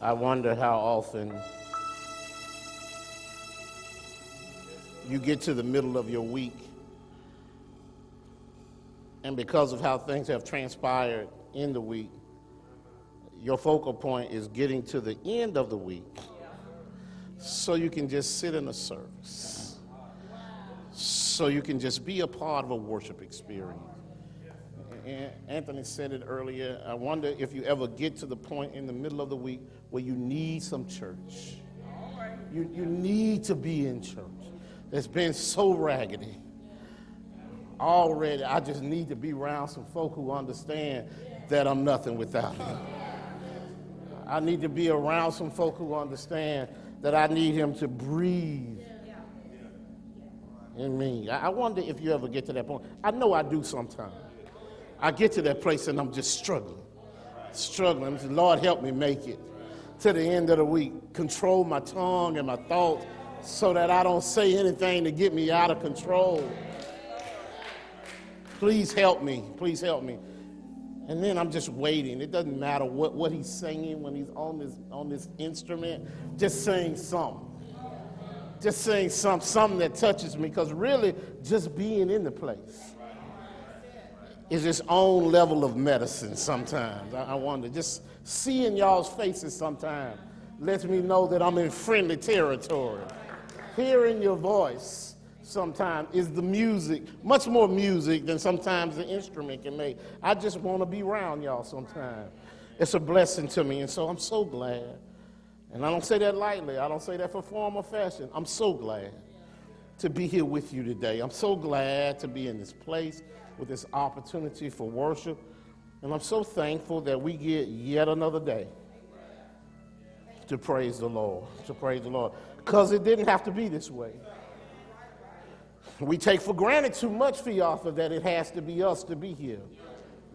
I wonder how often you get to the middle of your week, and because of how things have transpired in the week, your focal point is getting to the end of the week so you can just sit in a service, so you can just be a part of a worship experience. Anthony said it earlier. I wonder if you ever get to the point in the middle of the week where you need some church. You, you need to be in church. It's been so raggedy. Already, I just need to be around some folk who understand that I'm nothing without him. I need to be around some folk who understand that I need him to breathe in me. I wonder if you ever get to that point. I know I do sometimes. I get to that place and I'm just struggling, struggling. Lord, help me make it to the end of the week. Control my tongue and my thoughts so that I don't say anything to get me out of control. Please help me. Please help me. And then I'm just waiting. It doesn't matter what, what he's singing when he's on this, on this instrument, just sing something. Just sing some, something that touches me, because really, just being in the place is its own level of medicine sometimes. I, I wonder, just seeing y'all's faces sometimes lets me know that I'm in friendly territory. Hearing your voice sometimes is the music, much more music than sometimes the instrument can make. I just want to be around y'all sometimes. It's a blessing to me, and so I'm so glad. And I don't say that lightly. I don't say that for form or fashion. I'm so glad to be here with you today. I'm so glad to be in this place with this opportunity for worship. And I'm so thankful that we get yet another day to praise the Lord, to praise the Lord. Because it didn't have to be this way. We take for granted too much, Fiatha, that it has to be us to be here.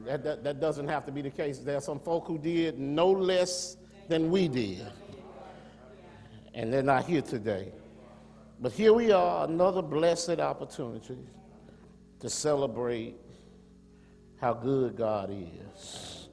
That, that, that doesn't have to be the case. There are some folk who did no less than we did. And they're not here today. But here we are, another blessed opportunity to celebrate how good God is.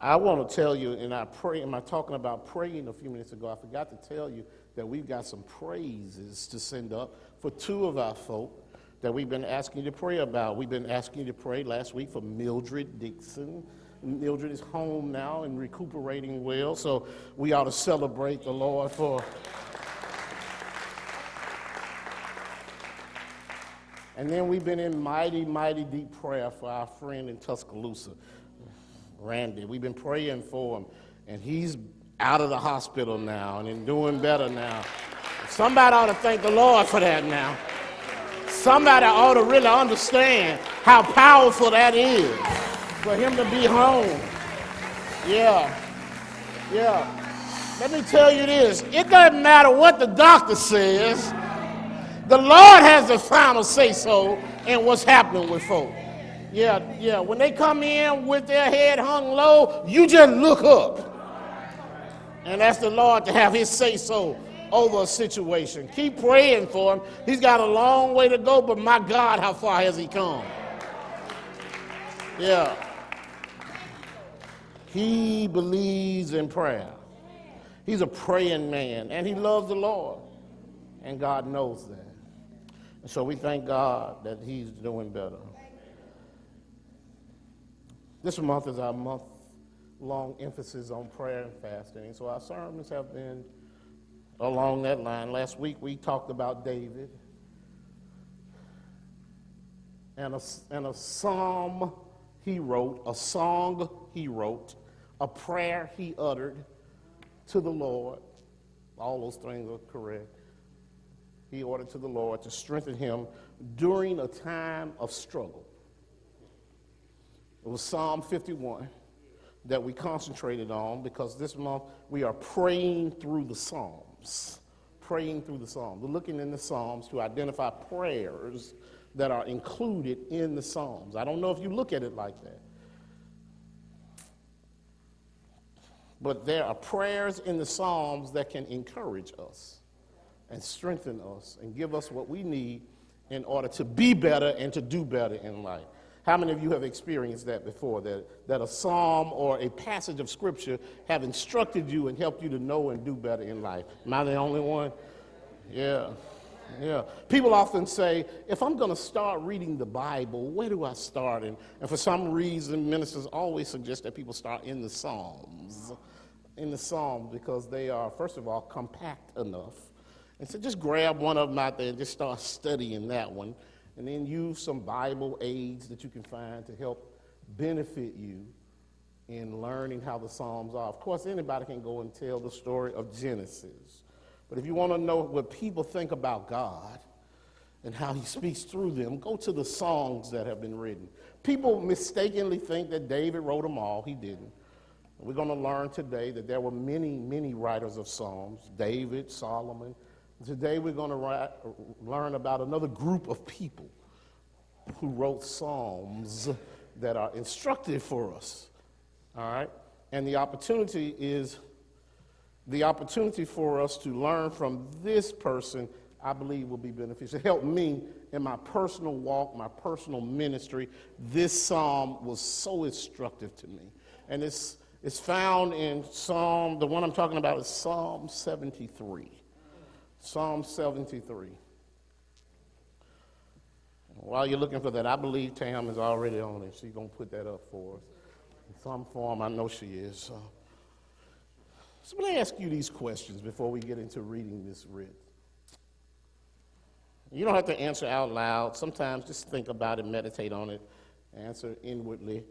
I want to tell you, and I pray, am I talking about praying a few minutes ago? I forgot to tell you that we've got some praises to send up for two of our folk that we've been asking you to pray about. We've been asking you to pray last week for Mildred Dixon. Mildred is home now and recuperating well, so we ought to celebrate the Lord for And then we've been in mighty, mighty deep prayer for our friend in Tuscaloosa, Randy. We've been praying for him, and he's out of the hospital now and doing better now. Somebody ought to thank the Lord for that now. Somebody ought to really understand how powerful that is for him to be home. Yeah, yeah. Let me tell you this it doesn't matter what the doctor says. The Lord has the final say so in what's happening with folk. Yeah, yeah. When they come in with their head hung low, you just look up. And that's the Lord to have his say so over a situation. Keep praying for him. He's got a long way to go, but my God, how far has he come? Yeah. He believes in prayer. He's a praying man, and he loves the Lord. And God knows that. And so we thank God that He's doing better. This month is our month long emphasis on prayer and fasting. And So our sermons have been along that line. Last week we talked about David and a, and a psalm he wrote, a song he wrote, a prayer he uttered to the Lord. All those things are correct he ordered to the Lord to strengthen him during a time of struggle. It was Psalm 51 that we concentrated on because this month we are praying through the Psalms. Praying through the Psalms. We're looking in the Psalms to identify prayers that are included in the Psalms. I don't know if you look at it like that. But there are prayers in the Psalms that can encourage us and strengthen us and give us what we need in order to be better and to do better in life. How many of you have experienced that before? That, that a psalm or a passage of scripture have instructed you and helped you to know and do better in life? Am I the only one? Yeah. Yeah. People often say, if I'm going to start reading the Bible, where do I start? And, and for some reason, ministers always suggest that people start in the Psalms. In the Psalms, because they are, first of all, compact enough. And so just grab one of them out there and just start studying that one and then use some Bible aids that you can find to help benefit you in learning how the Psalms are. Of course, anybody can go and tell the story of Genesis. But if you want to know what people think about God and how he speaks through them, go to the songs that have been written. People mistakenly think that David wrote them all. He didn't. We're going to learn today that there were many, many writers of Psalms David, Solomon, Today we're going to learn about another group of people who wrote psalms that are instructive for us. All right? And the opportunity is the opportunity for us to learn from this person, I believe, will be beneficial. Help me in my personal walk, my personal ministry. This psalm was so instructive to me. And it's, it's found in Psalm, the one I'm talking about is Psalm 73. Psalm 73. While you're looking for that, I believe Tam is already on it. She's going to put that up for us. In some form, I know she is. So. so let me ask you these questions before we get into reading this writ. You don't have to answer out loud. Sometimes just think about it, meditate on it, answer inwardly.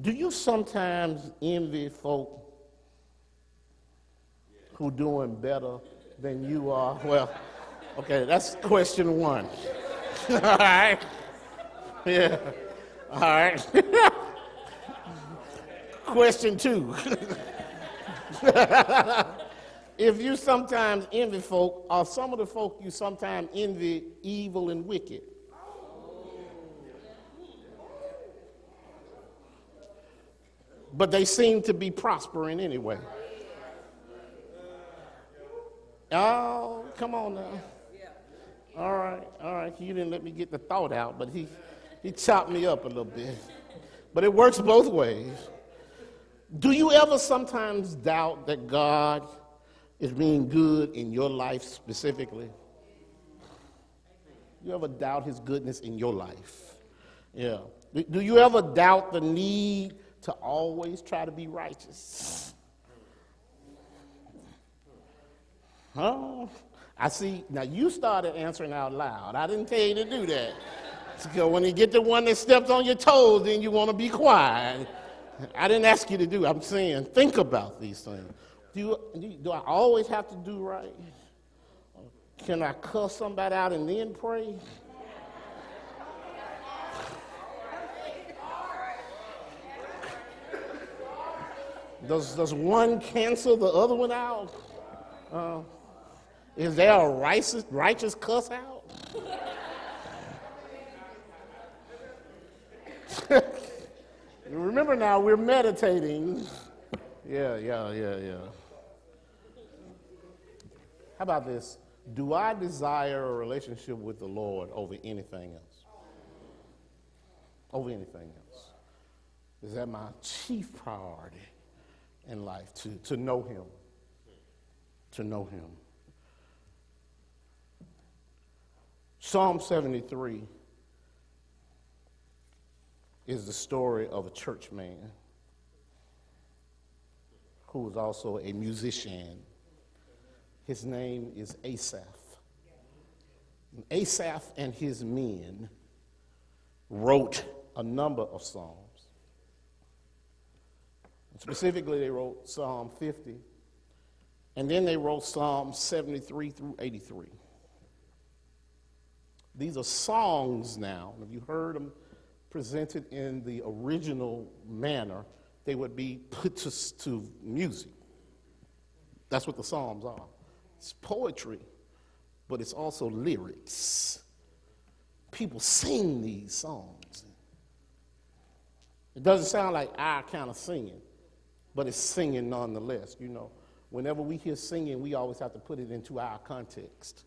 Do you sometimes envy folk who're doing better than you are? Well, okay, that's question one. All right. Yeah. All right. question two. if you sometimes envy folk, are some of the folk you sometimes envy evil and wicked? But they seem to be prospering anyway. Oh, come on now. All right, all right. You didn't let me get the thought out, but he, he chopped me up a little bit. But it works both ways. Do you ever sometimes doubt that God is being good in your life specifically? You ever doubt his goodness in your life? Yeah. Do you ever doubt the need to always try to be righteous? Huh? I see. Now you started answering out loud. I didn't tell you to do that. Because when you get the one that steps on your toes, then you want to be quiet. I didn't ask you to do. I'm saying think about these things. Do, do I always have to do right? Can I cuss somebody out and then pray? Does, does one cancel the other one out? Uh, is there a righteous, righteous cuss out? Remember now, we're meditating. Yeah, yeah, yeah, yeah. How about this? Do I desire a relationship with the Lord over anything else? Over anything else? Is that my chief priority in life to, to know Him? To know Him. Psalm 73 is the story of a church man who was also a musician. His name is Asaph. And Asaph and his men wrote a number of psalms. Specifically, they wrote Psalm 50, and then they wrote Psalm 73 through 83. These are songs now. If you heard them presented in the original manner, they would be put to, to music. That's what the Psalms are. It's poetry, but it's also lyrics. People sing these songs. It doesn't sound like our kind of singing, but it's singing nonetheless. You know, whenever we hear singing, we always have to put it into our context.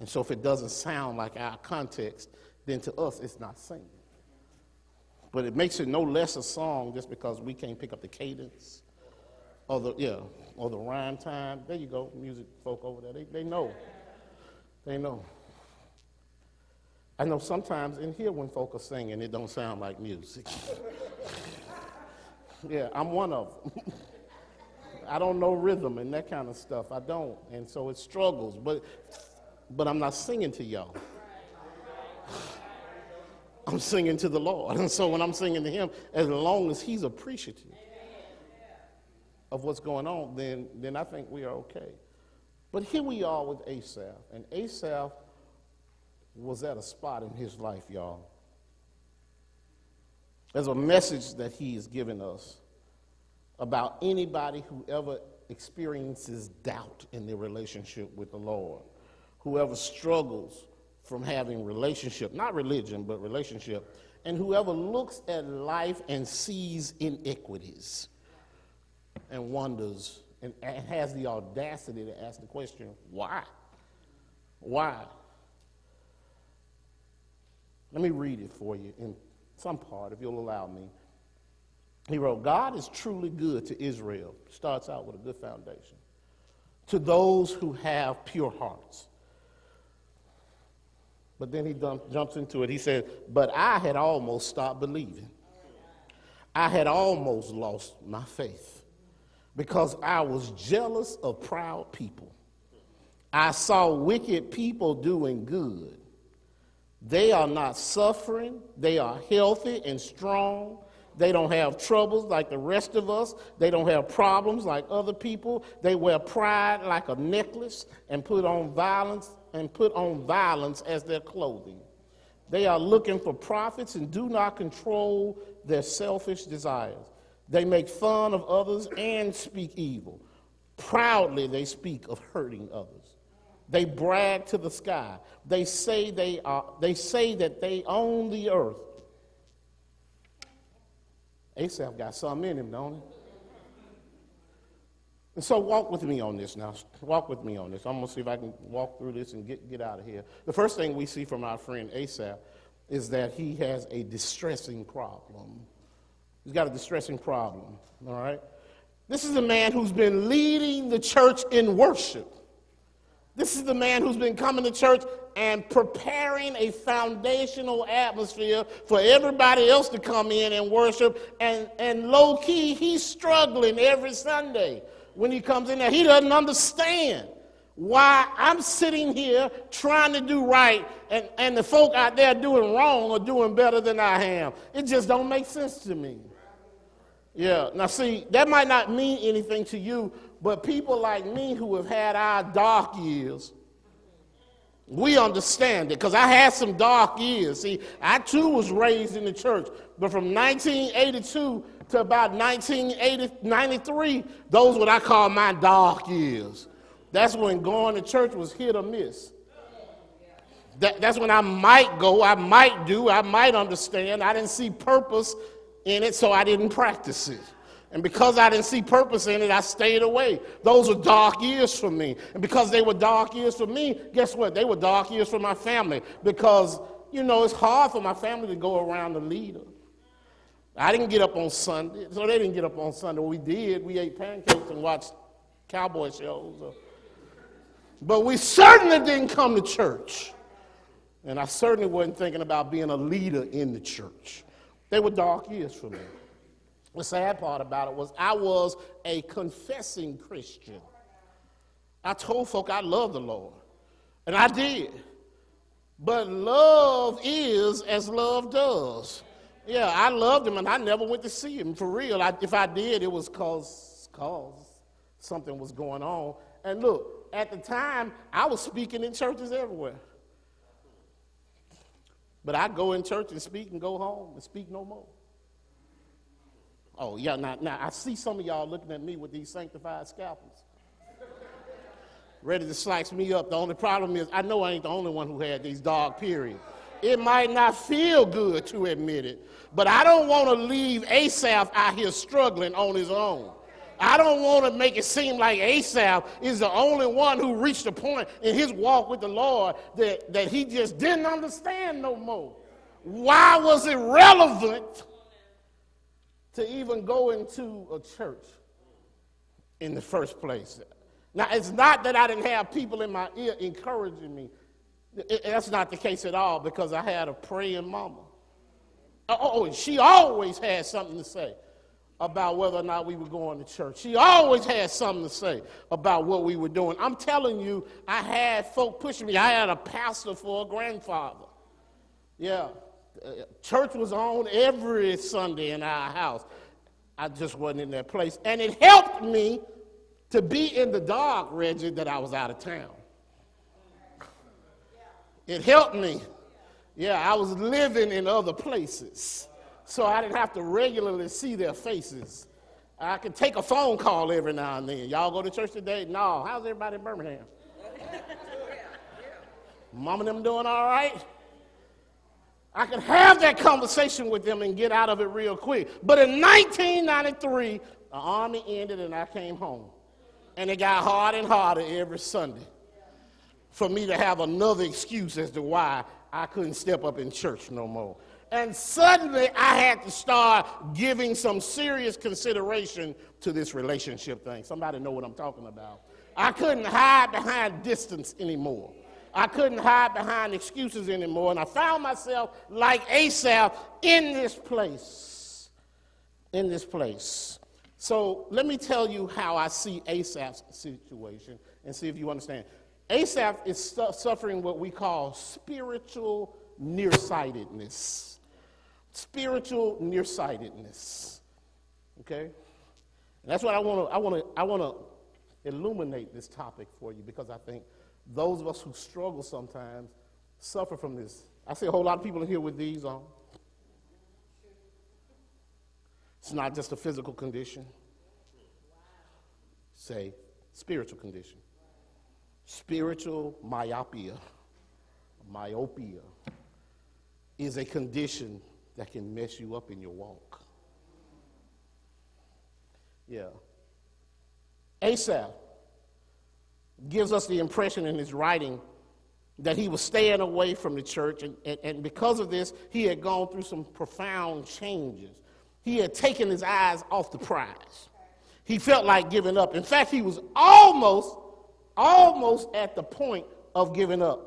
And so if it doesn't sound like our context, then to us it's not singing. But it makes it no less a song just because we can't pick up the cadence or the, yeah, or the rhyme time. There you go, music folk over there. They, they know. They know. I know sometimes in here when folk are singing, it don't sound like music. yeah, I'm one of them. I don't know rhythm and that kind of stuff. I don't. And so it struggles. But, but I'm not singing to y'all. I'm singing to the Lord. And so when I'm singing to Him, as long as He's appreciative of what's going on, then, then I think we are okay. But here we are with Asaph. And Asaph was at a spot in his life, y'all. There's a message that he is giving us about anybody who ever experiences doubt in their relationship with the Lord, whoever struggles from having relationship, not religion, but relationship, and whoever looks at life and sees iniquities and wonders and, and has the audacity to ask the question, why? Why? Let me read it for you in some part, if you'll allow me. He wrote, God is truly good to Israel. Starts out with a good foundation. To those who have pure hearts. But then he dump, jumps into it. He said, But I had almost stopped believing. I had almost lost my faith because I was jealous of proud people. I saw wicked people doing good they are not suffering, they are healthy and strong. They don't have troubles like the rest of us. They don't have problems like other people. They wear pride like a necklace and put on violence and put on violence as their clothing. They are looking for profits and do not control their selfish desires. They make fun of others and speak evil. Proudly they speak of hurting others. They brag to the sky. They say they are they say that they own the earth. Asaph got something in him, don't he? And so walk with me on this now. Walk with me on this. I'm gonna see if I can walk through this and get, get out of here. The first thing we see from our friend Asaph is that he has a distressing problem. He's got a distressing problem, all right? This is a man who's been leading the church in worship. This is the man who's been coming to church and preparing a foundational atmosphere for everybody else to come in and worship. And, and low key, he's struggling every Sunday when he comes in there. He doesn't understand why I'm sitting here trying to do right and, and the folk out there doing wrong or doing better than I am. It just don't make sense to me. Yeah, now see, that might not mean anything to you, but people like me who have had our dark years, we understand it because I had some dark years. See, I too was raised in the church, but from 1982 to about 1993, those what I call my dark years. That's when going to church was hit or miss. That, that's when I might go, I might do, I might understand. I didn't see purpose in it, so I didn't practice it. And because I didn't see purpose in it, I stayed away. Those were dark years for me. And because they were dark years for me, guess what? They were dark years for my family. Because, you know, it's hard for my family to go around the leader. I didn't get up on Sunday, so they didn't get up on Sunday. We did. We ate pancakes and watched cowboy shows. Uh, but we certainly didn't come to church. And I certainly wasn't thinking about being a leader in the church. They were dark years for me. The sad part about it was I was a confessing Christian. I told folk I love the Lord, and I did. But love is as love does. Yeah, I loved him, and I never went to see him for real. I, if I did, it was cause cause something was going on. And look, at the time, I was speaking in churches everywhere. But I'd go in church and speak and go home and speak no more. Oh, yeah, now, now I see some of y'all looking at me with these sanctified scalpels. Ready to slice me up. The only problem is I know I ain't the only one who had these dog periods. It might not feel good to admit it, but I don't want to leave Asaph out here struggling on his own. I don't want to make it seem like Asaph is the only one who reached a point in his walk with the Lord that, that he just didn't understand no more. Why was it relevant to even go into a church in the first place. Now, it's not that I didn't have people in my ear encouraging me. That's not the case at all because I had a praying mama. Oh, oh, oh she always had something to say about whether or not we were going to church. She always had something to say about what we were doing. I'm telling you, I had folk pushing me. I had a pastor for a grandfather. Yeah. Uh, church was on every Sunday in our house. I just wasn't in that place. And it helped me to be in the dark, Reggie, that I was out of town. It helped me. Yeah, I was living in other places so I didn't have to regularly see their faces. I could take a phone call every now and then. Y'all go to church today? No. How's everybody in Birmingham? Mom and them doing all right? I could have that conversation with them and get out of it real quick. But in 1993, the army ended and I came home. And it got harder and harder every Sunday for me to have another excuse as to why I couldn't step up in church no more. And suddenly I had to start giving some serious consideration to this relationship thing. Somebody know what I'm talking about. I couldn't hide behind distance anymore. I couldn't hide behind excuses anymore. And I found myself like Asaph in this place. In this place. So let me tell you how I see Asaph's situation and see if you understand. Asaph is su- suffering what we call spiritual nearsightedness spiritual nearsightedness. Okay? And that's what I want to I want to I want to illuminate this topic for you because I think those of us who struggle sometimes suffer from this. I see a whole lot of people in here with these on. It's not just a physical condition. Say spiritual condition. Spiritual myopia, myopia is a condition that can mess you up in your walk. Yeah. Asaph gives us the impression in his writing that he was staying away from the church, and, and, and, because of this, he had gone through some profound changes. He had taken his eyes off the prize. He felt like giving up. In fact, he was almost, almost at the point of giving up.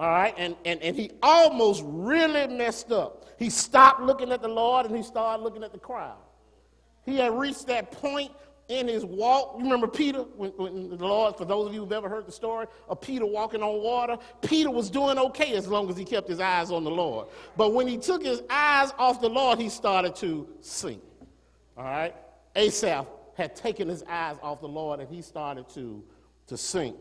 All right, and, and, and he almost really messed up. He stopped looking at the Lord and he started looking at the crowd. He had reached that point in his walk. You remember Peter, when, when, the Lord, for those of you who've ever heard the story of Peter walking on water, Peter was doing okay as long as he kept his eyes on the Lord. But when he took his eyes off the Lord, he started to sink. All right? Asaph had taken his eyes off the Lord and he started to, to sink.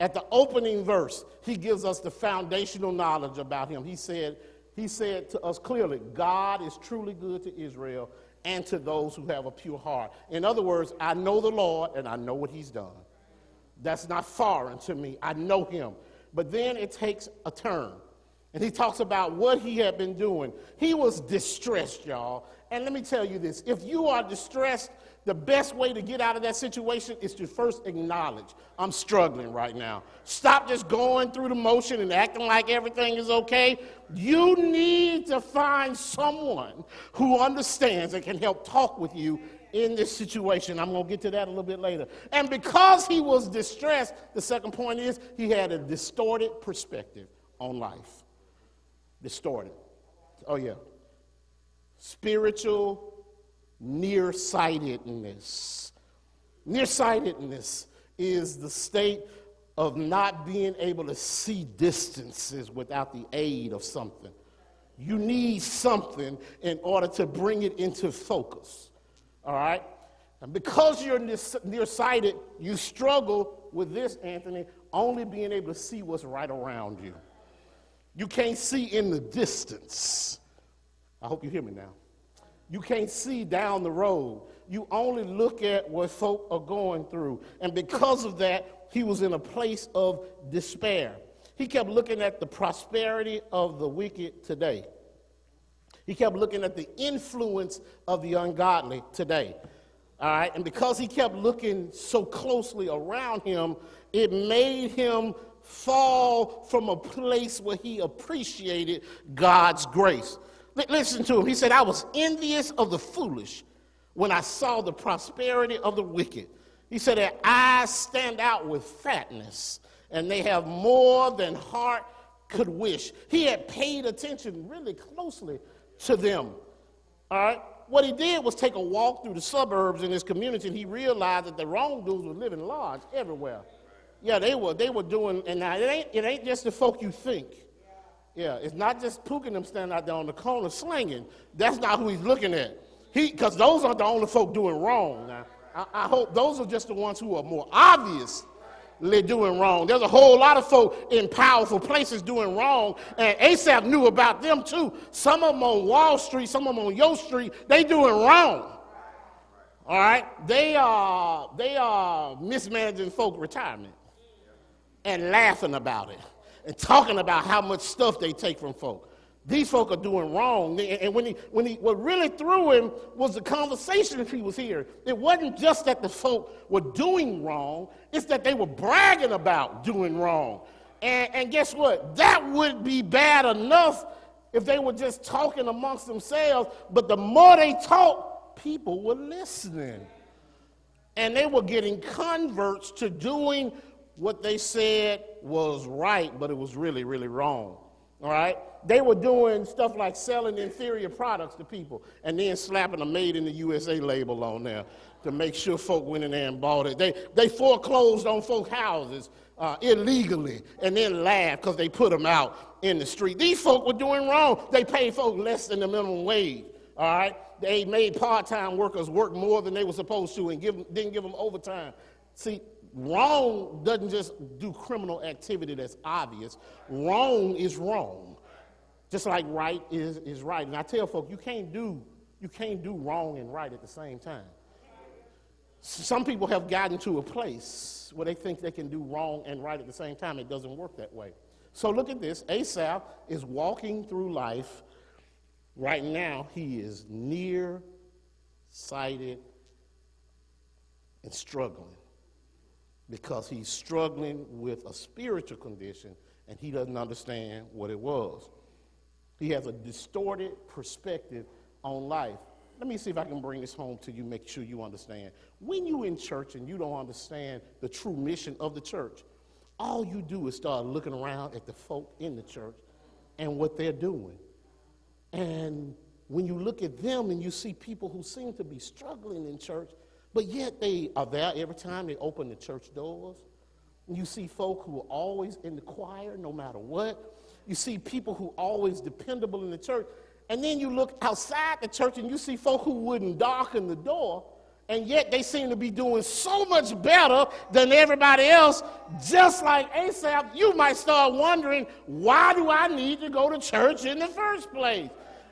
At the opening verse, he gives us the foundational knowledge about him. He said, he said to us clearly, God is truly good to Israel and to those who have a pure heart. In other words, I know the Lord and I know what he's done. That's not foreign to me. I know him. But then it takes a turn. And he talks about what he had been doing. He was distressed, y'all. And let me tell you this if you are distressed, the best way to get out of that situation is to first acknowledge I'm struggling right now. Stop just going through the motion and acting like everything is okay. You need to find someone who understands and can help talk with you in this situation. I'm going to get to that a little bit later. And because he was distressed, the second point is he had a distorted perspective on life. Distorted. Oh, yeah. Spiritual nearsightedness. Nearsightedness is the state of not being able to see distances without the aid of something. You need something in order to bring it into focus. All right? And because you're nearsighted, you struggle with this, Anthony, only being able to see what's right around you. You can't see in the distance. I hope you hear me now. You can't see down the road. You only look at what folk are going through. And because of that, he was in a place of despair. He kept looking at the prosperity of the wicked today. He kept looking at the influence of the ungodly today. All right, and because he kept looking so closely around him, it made him fall from a place where he appreciated God's grace. Listen to him. He said, I was envious of the foolish when I saw the prosperity of the wicked. He said, Their eyes stand out with fatness, and they have more than heart could wish. He had paid attention really closely to them. All right? What he did was take a walk through the suburbs in his community, and he realized that the wrongdoers were living large everywhere. Yeah, they were. They were doing, and now it ain't, it ain't just the folk you think. Yeah, it's not just Pookin them standing out there on the corner slinging. That's not who he's looking at. He, because those aren't the only folk doing wrong. Now, I, I hope those are just the ones who are more obviously doing wrong. There's a whole lot of folk in powerful places doing wrong, and Asaph knew about them too. Some of them on Wall Street, some of them on Yo Street, they doing wrong. All right, they are they are mismanaging folk retirement and laughing about it and talking about how much stuff they take from folk. These folk are doing wrong. And when he, when he, what really threw him was the conversation he was here. It wasn't just that the folk were doing wrong, it's that they were bragging about doing wrong. And, and guess what? That would be bad enough if they were just talking amongst themselves. But the more they talked, people were listening. And they were getting converts to doing what they said was right, but it was really, really wrong. All right? They were doing stuff like selling inferior products to people and then slapping a made in the USA label on there to make sure folk went in there and bought it. They, they foreclosed on folk houses uh, illegally and then laughed because they put them out in the street. These folk were doing wrong. They paid folk less than the minimum wage. All right? They made part time workers work more than they were supposed to and give, didn't give them overtime. See, wrong doesn't just do criminal activity that's obvious. Wrong is wrong. Just like right is, is right. And I tell folk, you can't do you can't do wrong and right at the same time. Some people have gotten to a place where they think they can do wrong and right at the same time. It doesn't work that way. So look at this. Asaph is walking through life. Right now, he is near sighted and struggling because he's struggling with a spiritual condition and he doesn't understand what it was. He has a distorted perspective on life. Let me see if I can bring this home to you, make sure you understand. When you're in church and you don't understand the true mission of the church, all you do is start looking around at the folk in the church and what they're doing. And when you look at them and you see people who seem to be struggling in church, but yet they are there every time they open the church doors. You see folk who are always in the choir no matter what. You see people who are always dependable in the church. And then you look outside the church and you see folk who wouldn't darken the door. And yet they seem to be doing so much better than everybody else. Just like Asaph, you might start wondering, why do I need to go to church in the first place?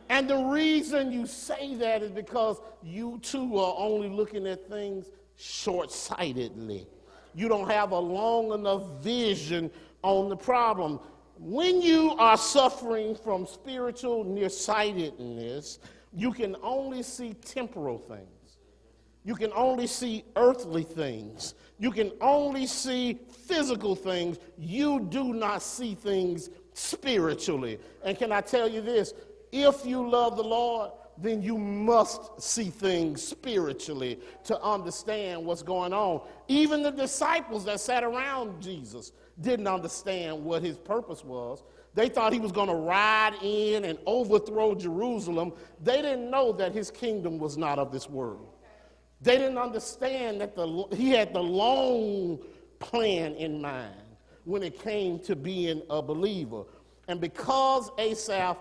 And the reason you say that is because you too are only looking at things short sightedly. You don't have a long enough vision on the problem. When you are suffering from spiritual nearsightedness, you can only see temporal things. You can only see earthly things. You can only see physical things. You do not see things spiritually. And can I tell you this? If you love the Lord, then you must see things spiritually to understand what's going on. Even the disciples that sat around Jesus didn't understand what his purpose was. They thought he was going to ride in and overthrow Jerusalem. They didn't know that his kingdom was not of this world. They didn't understand that the, he had the long plan in mind when it came to being a believer. And because Asaph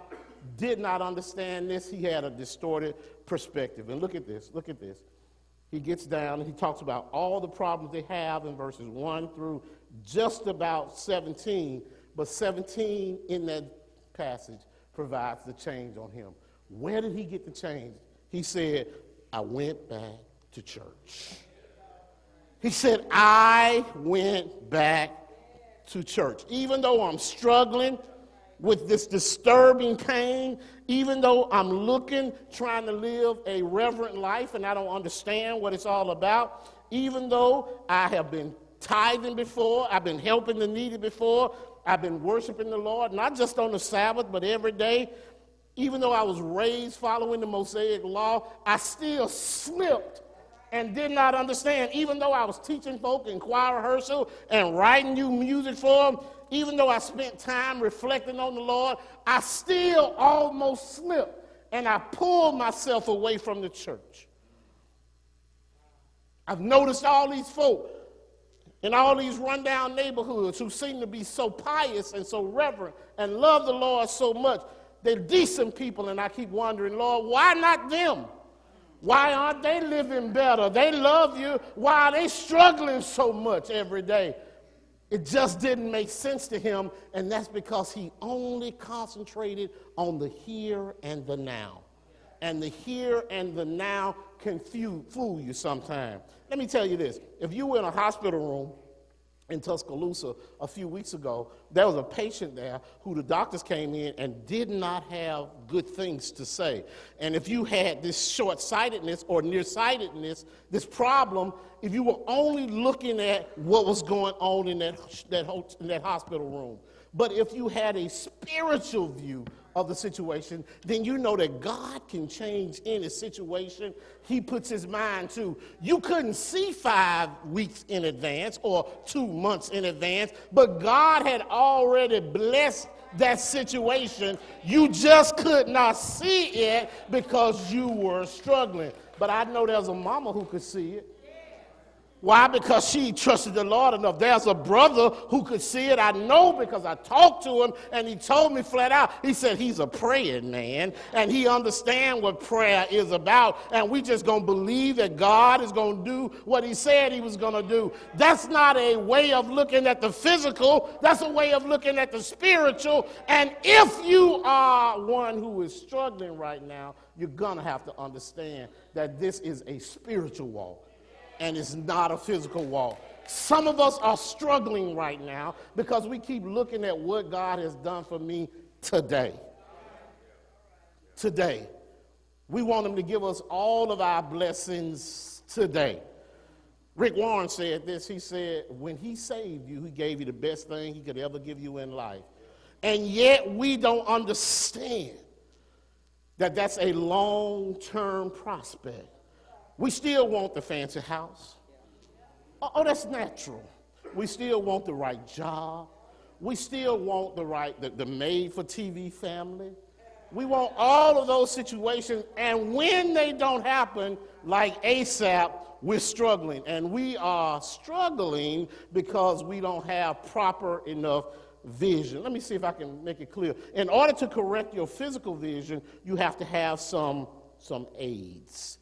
did not understand this. He had a distorted perspective. And look at this, look at this. He gets down and he talks about all the problems they have in verses 1 through just about 17. But 17 in that passage provides the change on him. Where did he get the change? He said, I went back to church. He said, I went back to church. Even though I'm struggling, with this disturbing pain, even though I'm looking, trying to live a reverent life and I don't understand what it's all about, even though I have been tithing before, I've been helping the needy before, I've been worshiping the Lord, not just on the Sabbath, but every day. Even though I was raised following the Mosaic law, I still slipped and did not understand. Even though I was teaching folk in choir rehearsal and writing new music for them, even though I spent time reflecting on the Lord, I still almost slipped and I pulled myself away from the church. I've noticed all these folk in all these rundown neighborhoods who seem to be so pious and so reverent and love the Lord so much. They're decent people, and I keep wondering, Lord, why not them? Why aren't they living better? They love you. Why are they struggling so much every day? It just didn't make sense to him, and that's because he only concentrated on the here and the now. And the here and the now can fool you sometimes. Let me tell you this if you were in a hospital room in Tuscaloosa a few weeks ago, there was a patient there who the doctors came in and did not have good things to say. And if you had this short sightedness or nearsightedness, this problem, if you were only looking at what was going on in that, that, in that hospital room, but if you had a spiritual view of the situation, then you know that God can change any situation he puts his mind to. You couldn't see five weeks in advance or two months in advance, but God had already blessed that situation. You just could not see it because you were struggling. But I know there's a mama who could see it. Why? Because she trusted the Lord enough. There's a brother who could see it. I know because I talked to him and he told me flat out. He said he's a praying man and he understands what prayer is about. And we just gonna believe that God is gonna do what he said he was gonna do. That's not a way of looking at the physical, that's a way of looking at the spiritual. And if you are one who is struggling right now, you're gonna have to understand that this is a spiritual walk and it's not a physical walk. Some of us are struggling right now because we keep looking at what God has done for me today. Today. We want Him to give us all of our blessings today. Rick Warren said this. He said, When He saved you, He gave you the best thing He could ever give you in life. And yet we don't understand that that's a long term prospect. We still want the fancy house. Oh, oh, that's natural. We still want the right job. We still want the right, the, the made for TV family. We want all of those situations. And when they don't happen, like Asaph, we're struggling. And we are struggling because we don't have proper enough vision. Let me see if I can make it clear. In order to correct your physical vision, you have to have some, some aids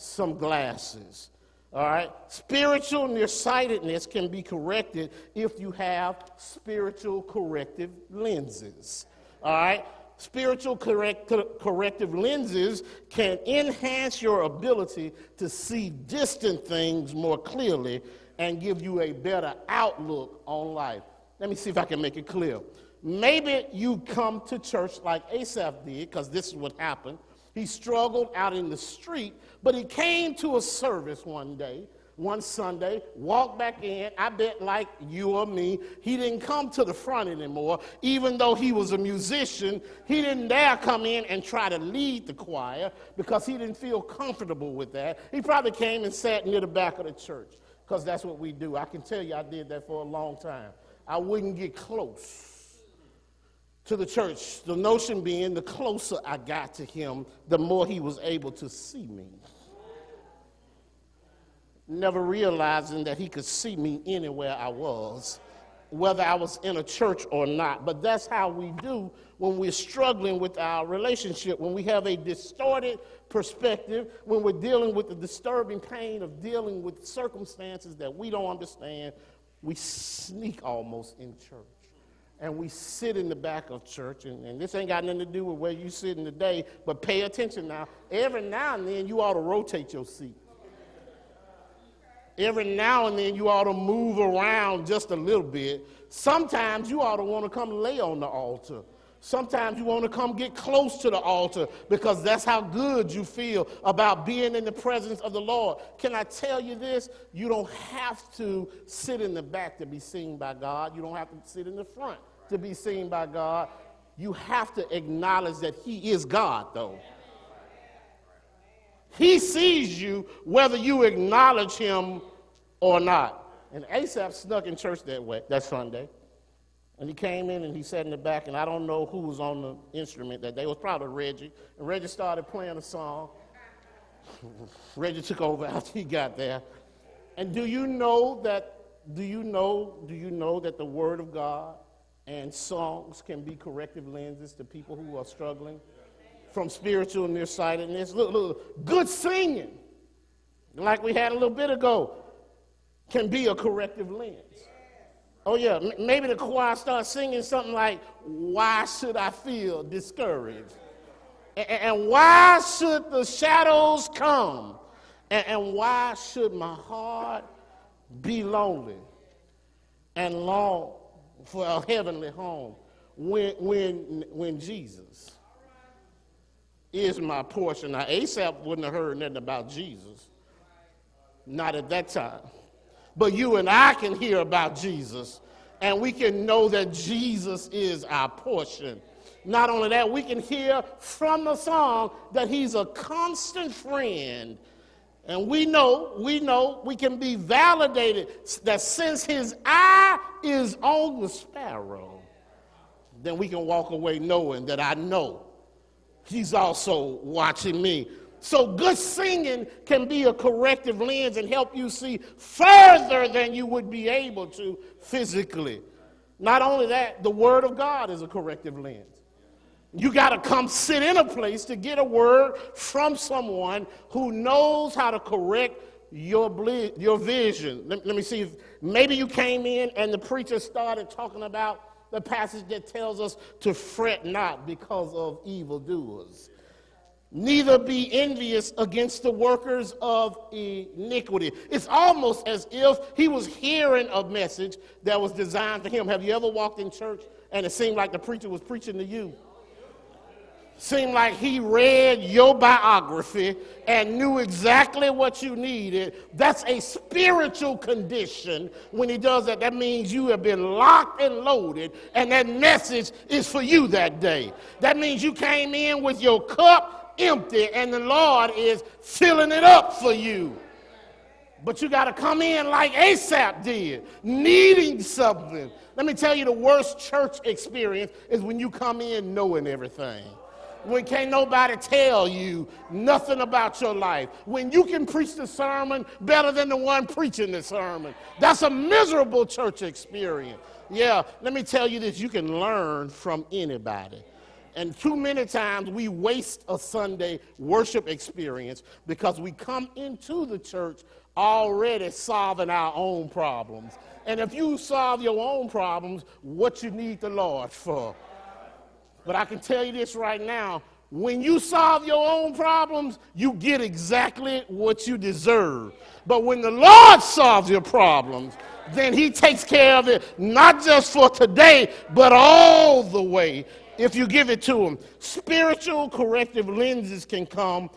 some glasses. All right? Spiritual nearsightedness can be corrected if you have spiritual corrective lenses. All right? Spiritual correct, corrective lenses can enhance your ability to see distant things more clearly and give you a better outlook on life. Let me see if I can make it clear. Maybe you come to church like Asaph did, because this is what happened. He struggled out in the street, but he came to a service one day, one Sunday, walked back in. I bet, like you or me, he didn't come to the front anymore. Even though he was a musician, he didn't dare come in and try to lead the choir because he didn't feel comfortable with that. He probably came and sat near the back of the church because that's what we do. I can tell you I did that for a long time. I wouldn't get close to the church. The notion being, the closer I got to him, the more he was able to see me. Never realizing that he could see me anywhere I was, whether I was in a church or not. But that's how we do when we're struggling with our relationship, when we have a distorted perspective, when we're dealing with the disturbing pain of dealing with circumstances that we don't understand, we sneak almost in church and we sit in the back of church, and, and, this ain't got nothing to do with where you sitting today, but pay attention now. Every now and then you ought to rotate your seat. Every now and then you ought to move around just a little bit. Sometimes you ought to want to come lay on the altar. Sometimes you want to come get close to the altar because that's how good you feel about being in the presence of the Lord. Can I tell you this? You don't have to sit in the back to be seen by God. You don't have to sit in the front to be seen by God. You have to acknowledge that He is God, though. He sees you whether you acknowledge Him or not. And Asaph snuck in church that way, that Sunday. And he came in and he sat in the back, and I don't know who was on the instrument that day. It was probably Reggie. And Reggie started playing a song. Reggie took over after he got there. And do you know that, do you know, do you know that the Word of God and songs can be corrective lenses to people who are struggling from spiritual nearsightedness? Look, look, good singing, like we had a little bit ago, can be a corrective lens. Oh, yeah, M- maybe the choir starts singing something like, Why should I feel discouraged? A- and why should the shadows come? And, and why should my heart be lonely and long for a heavenly home when, when, when Jesus is my portion? Now, Asaph wouldn't have heard nothing about Jesus, not at that time. But you and I can hear about Jesus, and we can know that Jesus is our portion. Not only that, we can hear from the song that he's a constant friend. And we know, we know, we can be validated that since his eye is on the sparrow, then we can walk away knowing that I know he's also watching me. So, good singing can be a corrective lens and help you see further than you would be able to physically. Not only that, the Word of God is a corrective lens. You got to come sit in a place to get a word from someone who knows how to correct your, ble- your vision. Let, let me see if maybe you came in and the preacher started talking about the passage that tells us to fret not because of evildoers neither be envious against the workers of iniquity. It's almost as if he was hearing a message that was designed for him. Have you ever walked in church and it seemed like the preacher was preaching to you? Seemed like he read your biography and knew exactly what you needed. That's a spiritual condition when he does that. That means you have been locked and loaded, and that message is for you that day. That means you came in with your cup empty and the Lord is filling it up for you. But you got to come in like Asaph did, needing something. Let me tell you the worst church experience is when you come in knowing everything. When can't nobody tell you nothing about your life. When you can preach the sermon better than the one preaching the sermon. That's a miserable church experience. Yeah, let me tell you this you can learn from anybody. And too many times we waste a Sunday worship experience because we come into the church already solving our own problems. And if you solve your own problems, what you need the Lord for? But I can tell you this right now when you solve your own problems, you get exactly what you deserve. But when the Lord solves your problems, then He takes care of it, not just for today, but all the way if you give it to Him. Spiritual corrective lenses can come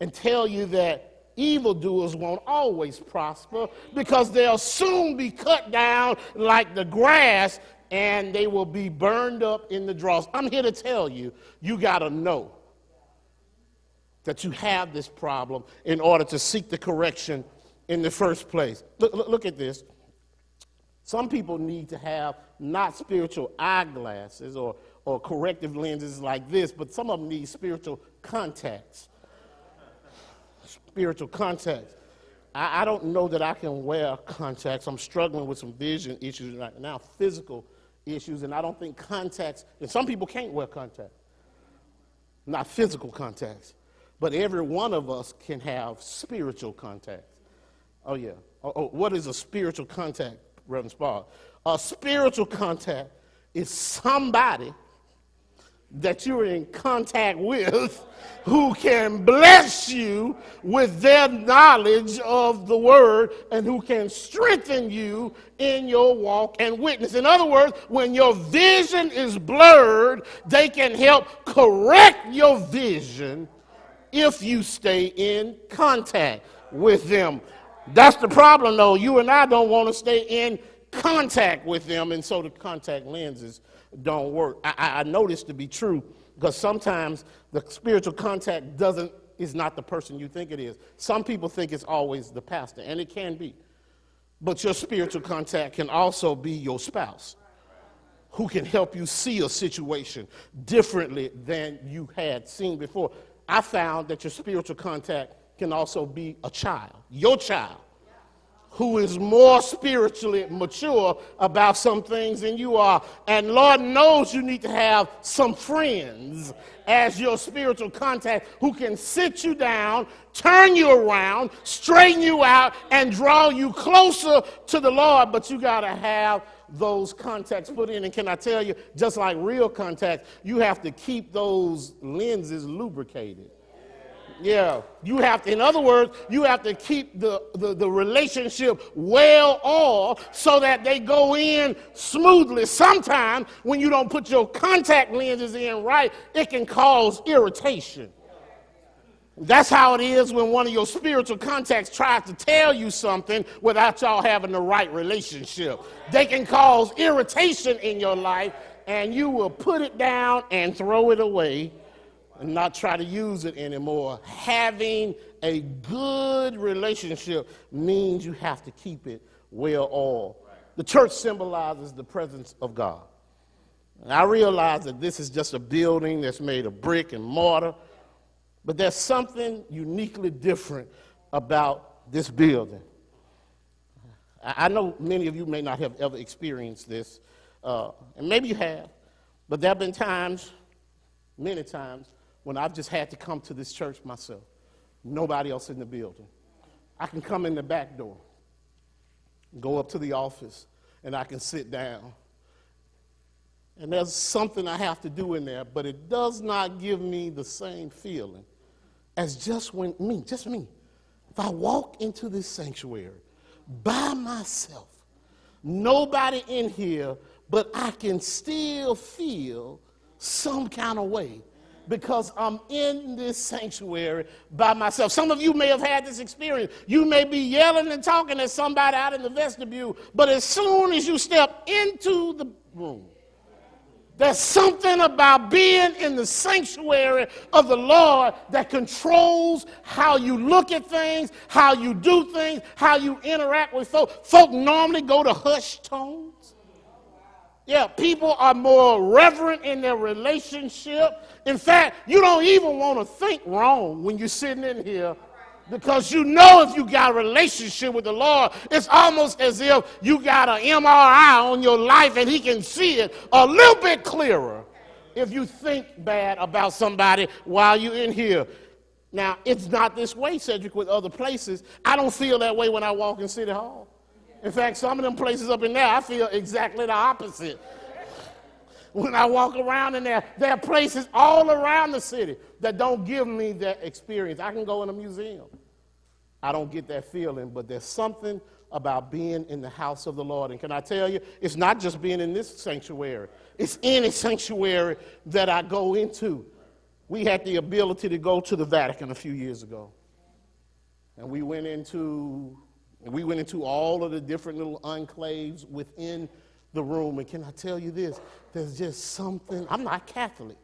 and tell you that evildoers won't always prosper because they'll soon be cut down like the grass and they will be burned up in the dross. I'm here to tell you, you got to know that you have this problem in order to seek the correction in the first place. Look, look, look at this. Some people need to have not spiritual eyeglasses or or corrective lenses like this, but some of them need spiritual contacts. Spiritual contacts. I, I don't know that I can wear contacts. I'm struggling with some vision issues right now, physical issues, and I don't think contacts, and some people can't wear contacts, not physical contacts, but every one of us can have spiritual contacts. Oh, yeah. Oh, oh what is a spiritual contact, Reverend Spark? A spiritual contact is somebody that you're in contact with who can bless you with their knowledge of the word and who can strengthen you in your walk and witness. In other words, when your vision is blurred, they can help correct your vision if you stay in contact with them. That's the problem, though. You and I don't want to stay in contact with them, and so the contact lenses don't work. I, I, know this to be true because sometimes the spiritual contact doesn't is not the person you think it is. Some people think it's always the pastor, and it can be. But your spiritual contact can also be your spouse who can help you see a situation differently than you had seen before. I found that your spiritual contact can also be a child, your child, who is more spiritually mature about some things than you are. And Lord knows you need to have some friends as your spiritual contact who can sit you down, turn you around, straighten you out, and draw you closer to the Lord. But you got to have those contacts put in. And can I tell you, just like real contacts, you have to keep those lenses lubricated. Yeah, you have to, in other words, you have to keep the, the, the, relationship well oiled so that they go in smoothly. Sometimes when you don't put your contact lenses in right, it can cause irritation. That's how it is when one of your spiritual contacts tries to tell you something without y'all having the right relationship. They can cause irritation in your life, and you will put it down and throw it away and not try to use it anymore. Having a good relationship means you have to keep it well oiled. The church symbolizes the presence of God. And I realize that this is just a building that's made of brick and mortar, but there's something uniquely different about this building. I know many of you may not have ever experienced this, uh, and maybe you have, but there have been times, many times, when I've just had to come to this church myself. Nobody else in the building. I can come in the back door, go up to the office, and I can sit down. And there's something I have to do in there, but it does not give me the same feeling as just when me, just me. If I walk into this sanctuary by myself, nobody in here, but I can still feel some kind of way because I'm in this sanctuary by myself. Some of you may have had this experience. You may be yelling and talking at somebody out in the vestibule, but as soon as you step into the room, there's something about being in the sanctuary of the Lord that controls how you look at things, how you do things, how you interact with folk. Folk normally go to hush tones. Yeah, people are more reverent in their relationship. In fact, you don't even want to think wrong when you're sitting in here because you know if you got a relationship with the Lord, it's almost as if you got an MRI on your life and He can see it a little bit clearer if you think bad about somebody while you're in here. Now, it's not this way, Cedric, with other places. I don't feel that way when I walk in City Hall. In fact, some of them places up in there, I feel exactly the opposite when I walk around in there. There are places all around the city that don't give me that experience. I can go in a museum. I don't get that feeling, but there's something about being in the house of the Lord. And can I tell you, it's not just being in this sanctuary, it's any sanctuary that I go into. We had the ability to go to the Vatican a few years ago. And we went into we went into all of the different little enclaves within the room. And can I tell you this? There's just something, I'm not Catholic.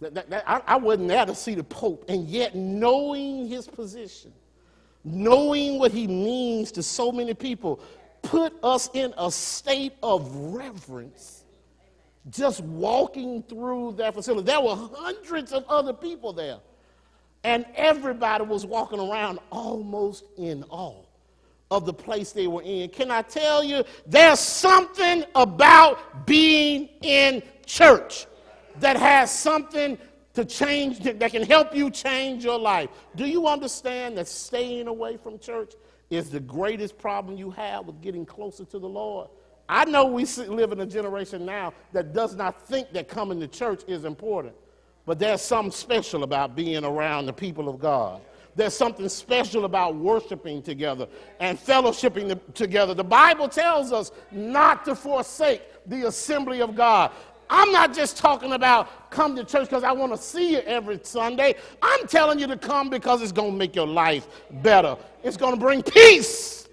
That, that, that, I, I wasn't there to see the Pope, and yet knowing his position, knowing what he means to so many people, put us in a state of reverence just walking through that facility. There were hundreds of other people there, and everybody was walking around almost in awe of the place they were in. Can I tell you, there's something about being in church that has something to change, that can help you change your life. Do you understand that staying away from church is the greatest problem you have with getting closer to the Lord? I know we live in a generation now that does not think that coming to church is important, but there's something special about being around the people of God. There's something special about worshiping together and fellowshipping together. The Bible tells us not to forsake the assembly of God. I'm not just talking about come to church because I want to see you every Sunday. I'm telling you to come because it's going to make your life better. It's going to bring peace.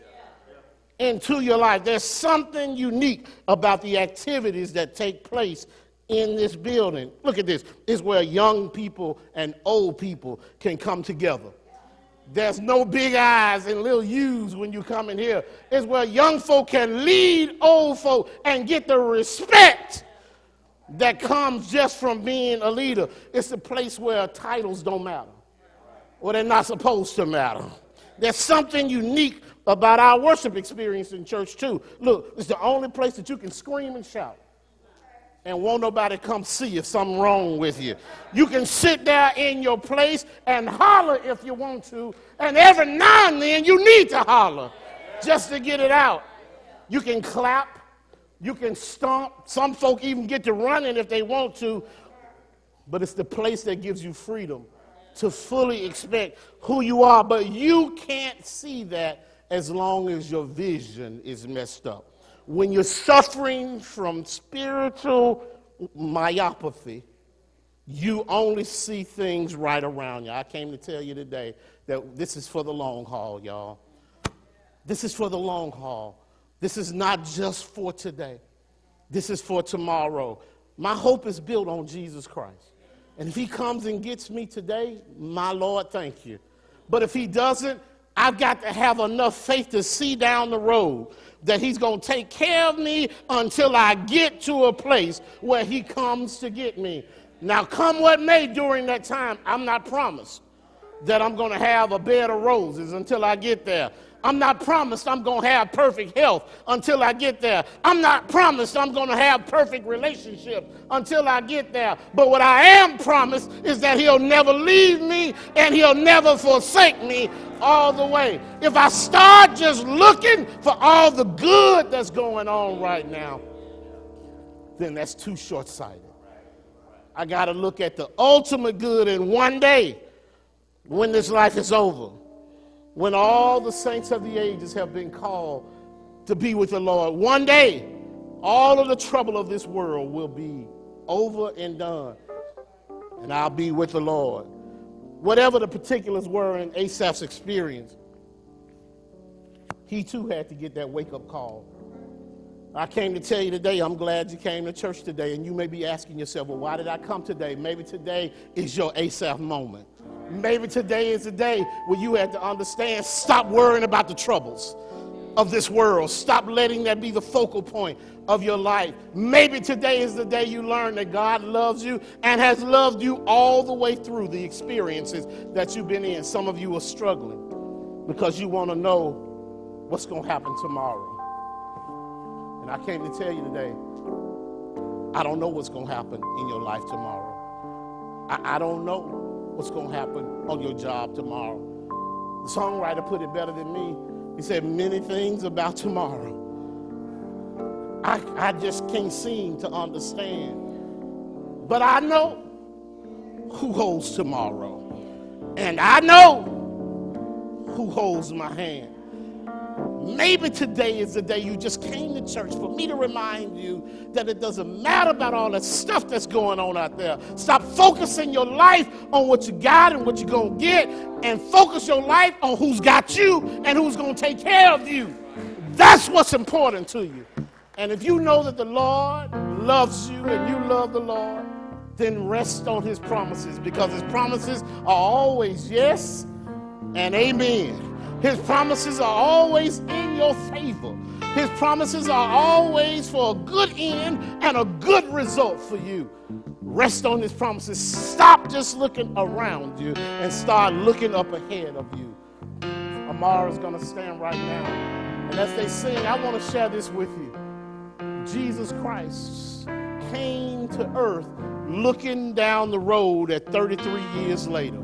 into your life. There's something unique about the activities that take place in this building. Look at this. It's where young people and old people can come together. There's no big eyes and little U's when you come in here. It's where young folk can lead old folk and get the respect that comes just from being a leader. It's a place where titles don't matter, or they're not supposed to matter. There's something unique about our worship experience in church, too. Look, it's the only place that you can scream and shout and won't nobody come see if something wrong with you. You can sit there in your place and holler if you want to, and every now and then you need to holler just to get it out. You can clap, you can stomp. Some folk even get to running if they want to, but it's the place that gives you freedom to fully expect who you are, but you can't see that as long as your vision is messed up when you're suffering from spiritual myopathy, you only see things right around you. I came to tell you today that this is for the long haul, y'all. This is for the long haul. This is not just for today. This is for tomorrow. My hope is built on Jesus Christ. And if he comes and gets me today, my Lord, thank you. But if he doesn't, I've got to have enough faith to see down the road that he's going to take care of me until I get to a place where he comes to get me. Now, come what may during that time, I'm not promised that I'm going to have a bed of roses until I get there. I'm not promised I'm going to have perfect health until I get there. I'm not promised I'm going to have perfect relationships until I get there. But what I am promised is that He'll never leave me and He'll never forsake me all the way. If I start just looking for all the good that's going on right now, then that's too short sighted. I got to look at the ultimate good in one day when this life is over when all the saints of the ages have been called to be with the Lord. One day, all of the trouble of this world will be over and done, and I'll be with the Lord. Whatever the particulars were in Asaph's experience, he too had to get that wake up call. I came to tell you today, I'm glad you came to church today, and you may be asking yourself, well, why did I come today? Maybe today is your Asaph moment. Maybe today is the day where you have to understand stop worrying about the troubles of this world. Stop letting that be the focal point of your life. Maybe today is the day you learn that God loves you and has loved you all the way through the experiences that you've been in. Some of you are struggling because you want to know what's going to happen tomorrow. And I came to tell you today, I don't know what's going to happen in your life tomorrow. I, I don't know what's going to happen on your job tomorrow. The songwriter put it better than me. He said, Many things about tomorrow. I, I just can't seem to understand. But I know who holds tomorrow. And I know who holds my hand. Maybe today is the day you just came to church for me to remind you that it doesn't matter about all that stuff that's going on out there. Stop focusing your life on what you got and what you're going to get, and focus your life on who's got you and who's going to take care of you. That's what's important to you. And if you know that the Lord loves you and you love the Lord, then rest on his promises because his promises are always yes and amen. His promises are always in your favor. His promises are always for a good end and a good result for you. Rest on his promises. Stop just looking around you and start looking up ahead of you. Amara is going to stand right now. And as they sing, I want to share this with you. Jesus Christ came to earth looking down the road at 33 years later.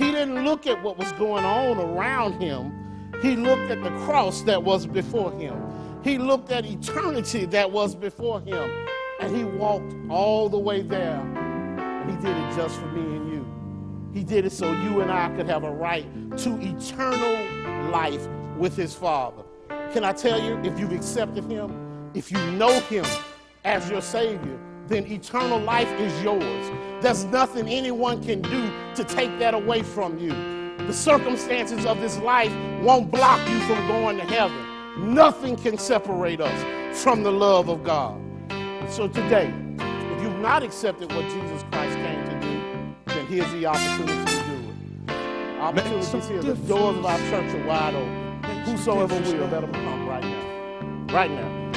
He didn't look at what was going on around him. He looked at the cross that was before him. He looked at eternity that was before him. And he walked all the way there. And he did it just for me and you. He did it so you and I could have a right to eternal life with his Father. Can I tell you, if you've accepted him, if you know him as your Savior, then eternal life is yours. There's nothing anyone can do to take that away from you. The circumstances of this life won't block you from going to heaven. Nothing can separate us from the love of God. So today, if you've not accepted what Jesus Christ came to do, then here's the opportunity to do it. Opportunities here. The doors of our church are wide open. Whosoever will, let them come right now. Right now.